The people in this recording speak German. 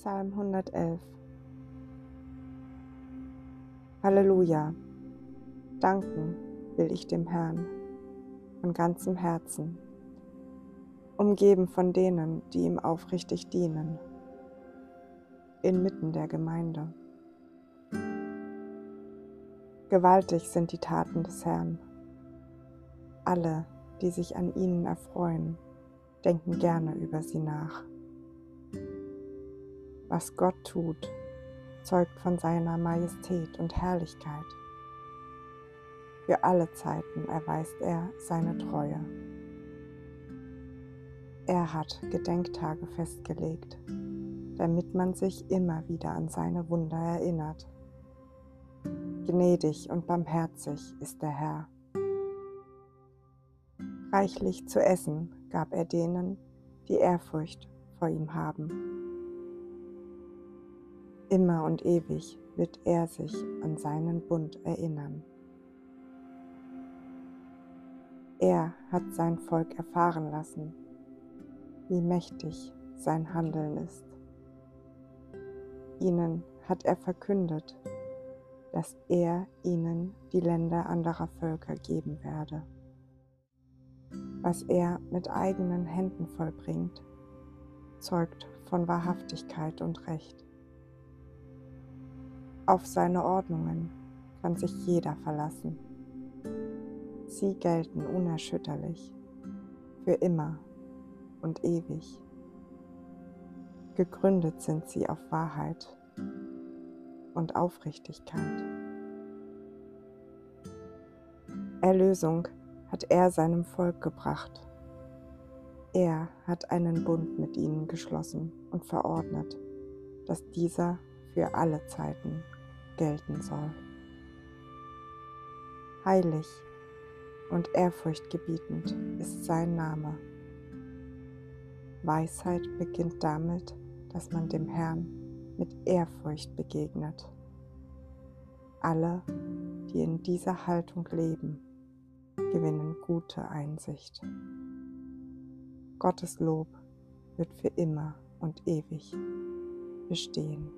Psalm 111 Halleluja! Danken will ich dem Herrn von ganzem Herzen, umgeben von denen, die ihm aufrichtig dienen, inmitten der Gemeinde. Gewaltig sind die Taten des Herrn. Alle, die sich an ihnen erfreuen, denken gerne über sie nach. Was Gott tut, zeugt von seiner Majestät und Herrlichkeit. Für alle Zeiten erweist er seine Treue. Er hat Gedenktage festgelegt, damit man sich immer wieder an seine Wunder erinnert. Gnädig und barmherzig ist der Herr. Reichlich zu essen gab er denen, die Ehrfurcht vor ihm haben. Immer und ewig wird er sich an seinen Bund erinnern. Er hat sein Volk erfahren lassen, wie mächtig sein Handeln ist. Ihnen hat er verkündet, dass er ihnen die Länder anderer Völker geben werde. Was er mit eigenen Händen vollbringt, zeugt von Wahrhaftigkeit und Recht. Auf seine Ordnungen kann sich jeder verlassen. Sie gelten unerschütterlich, für immer und ewig. Gegründet sind sie auf Wahrheit und Aufrichtigkeit. Erlösung hat er seinem Volk gebracht. Er hat einen Bund mit ihnen geschlossen und verordnet, dass dieser für alle Zeiten gelten soll. Heilig und ehrfurchtgebietend ist sein Name. Weisheit beginnt damit, dass man dem Herrn mit Ehrfurcht begegnet. Alle, die in dieser Haltung leben, gewinnen gute Einsicht. Gottes Lob wird für immer und ewig bestehen.